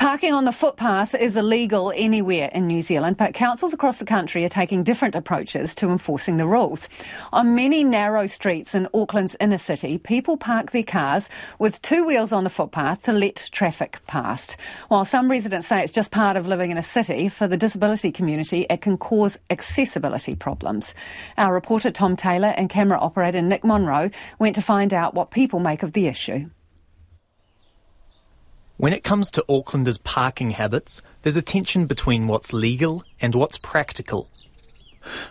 Parking on the footpath is illegal anywhere in New Zealand, but councils across the country are taking different approaches to enforcing the rules. On many narrow streets in Auckland's inner city, people park their cars with two wheels on the footpath to let traffic past. While some residents say it's just part of living in a city, for the disability community, it can cause accessibility problems. Our reporter Tom Taylor and camera operator Nick Monroe went to find out what people make of the issue. When it comes to Aucklanders' parking habits, there's a tension between what's legal and what's practical.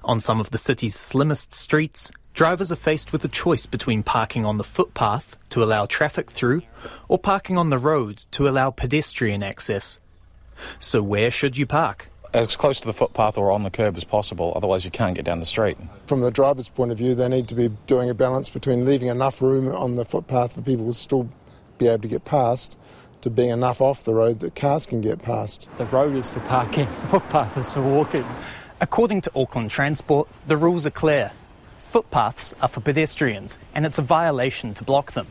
On some of the city's slimmest streets, drivers are faced with a choice between parking on the footpath to allow traffic through or parking on the road to allow pedestrian access. So where should you park? As close to the footpath or on the curb as possible, otherwise you can't get down the street. From the driver's point of view, they need to be doing a balance between leaving enough room on the footpath for people to still be able to get past to being enough off the road that cars can get past. The road is for parking, footpath is for walking. According to Auckland Transport, the rules are clear. Footpaths are for pedestrians, and it's a violation to block them.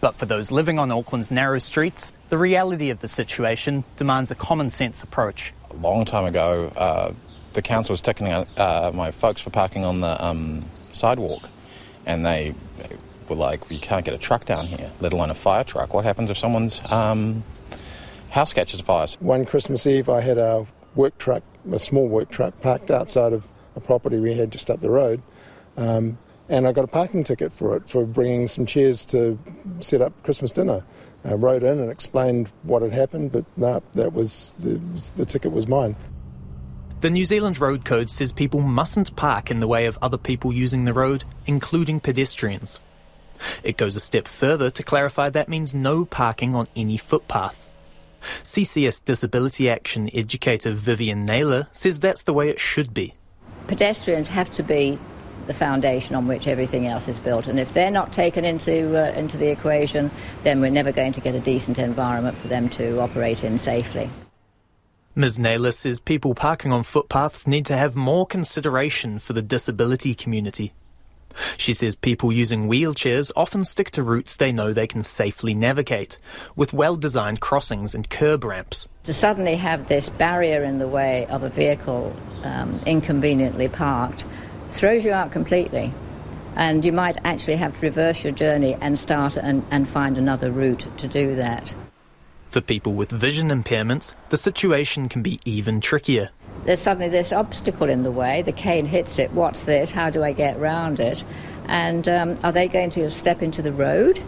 But for those living on Auckland's narrow streets, the reality of the situation demands a common sense approach. A long time ago, uh, the council was ticketing uh, my folks for parking on the um, sidewalk, and they were like, "You can't get a truck down here, let alone a fire truck. What happens if someone's um, house catches fire?" One Christmas Eve, I had a work truck, a small work truck, parked outside of a property we had just up the road. Um, and I got a parking ticket for it for bringing some chairs to set up Christmas dinner. I wrote in and explained what had happened, but no, that was the, the ticket was mine. The New Zealand Road Code says people mustn't park in the way of other people using the road, including pedestrians. It goes a step further to clarify that means no parking on any footpath. CCS Disability Action educator Vivian Naylor says that's the way it should be. Pedestrians have to be the foundation on which everything else is built. And if they're not taken into, uh, into the equation, then we're never going to get a decent environment for them to operate in safely. Ms. Naylor says people parking on footpaths need to have more consideration for the disability community. She says people using wheelchairs often stick to routes they know they can safely navigate, with well designed crossings and curb ramps. To suddenly have this barrier in the way of a vehicle um, inconveniently parked throws you out completely. And you might actually have to reverse your journey and start and, and find another route to do that. For people with vision impairments, the situation can be even trickier. There's suddenly this obstacle in the way, the cane hits it, what's this, how do I get round it? And um, are they going to step into the road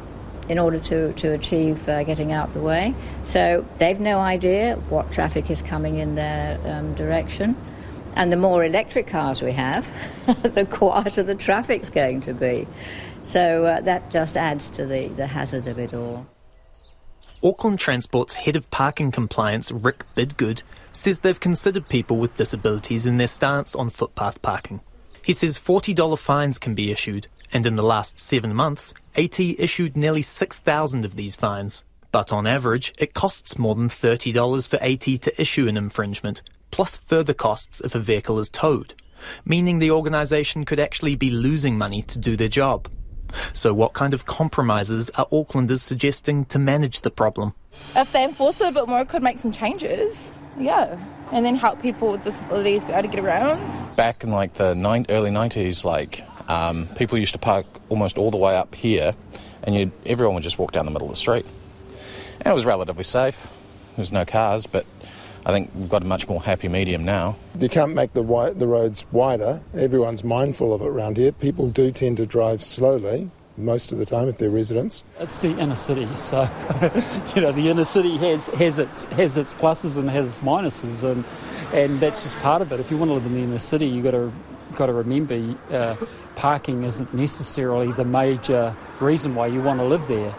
in order to, to achieve uh, getting out the way? So they've no idea what traffic is coming in their um, direction. And the more electric cars we have, the quieter the traffic's going to be. So uh, that just adds to the, the hazard of it all. Auckland Transport's head of parking compliance, Rick Bidgood, says they've considered people with disabilities in their stance on footpath parking. He says $40 fines can be issued, and in the last seven months, AT issued nearly 6,000 of these fines. But on average, it costs more than $30 for AT to issue an infringement, plus further costs if a vehicle is towed, meaning the organisation could actually be losing money to do their job. So, what kind of compromises are Aucklanders suggesting to manage the problem? If they enforce it a bit more, it could make some changes. Yeah, and then help people with disabilities be able to get around. Back in like the nine, early 90s, like um, people used to park almost all the way up here, and everyone would just walk down the middle of the street. And it was relatively safe. There's no cars, but I think we've got a much more happy medium now. You can't make the, wi- the roads wider. Everyone's mindful of it around here. People do tend to drive slowly most of the time if they're residents. It's the inner city, so you know the inner city has has its has its pluses and has its minuses, and and that's just part of it. If you want to live in the inner city, you got to got to remember uh, parking isn't necessarily the major reason why you want to live there.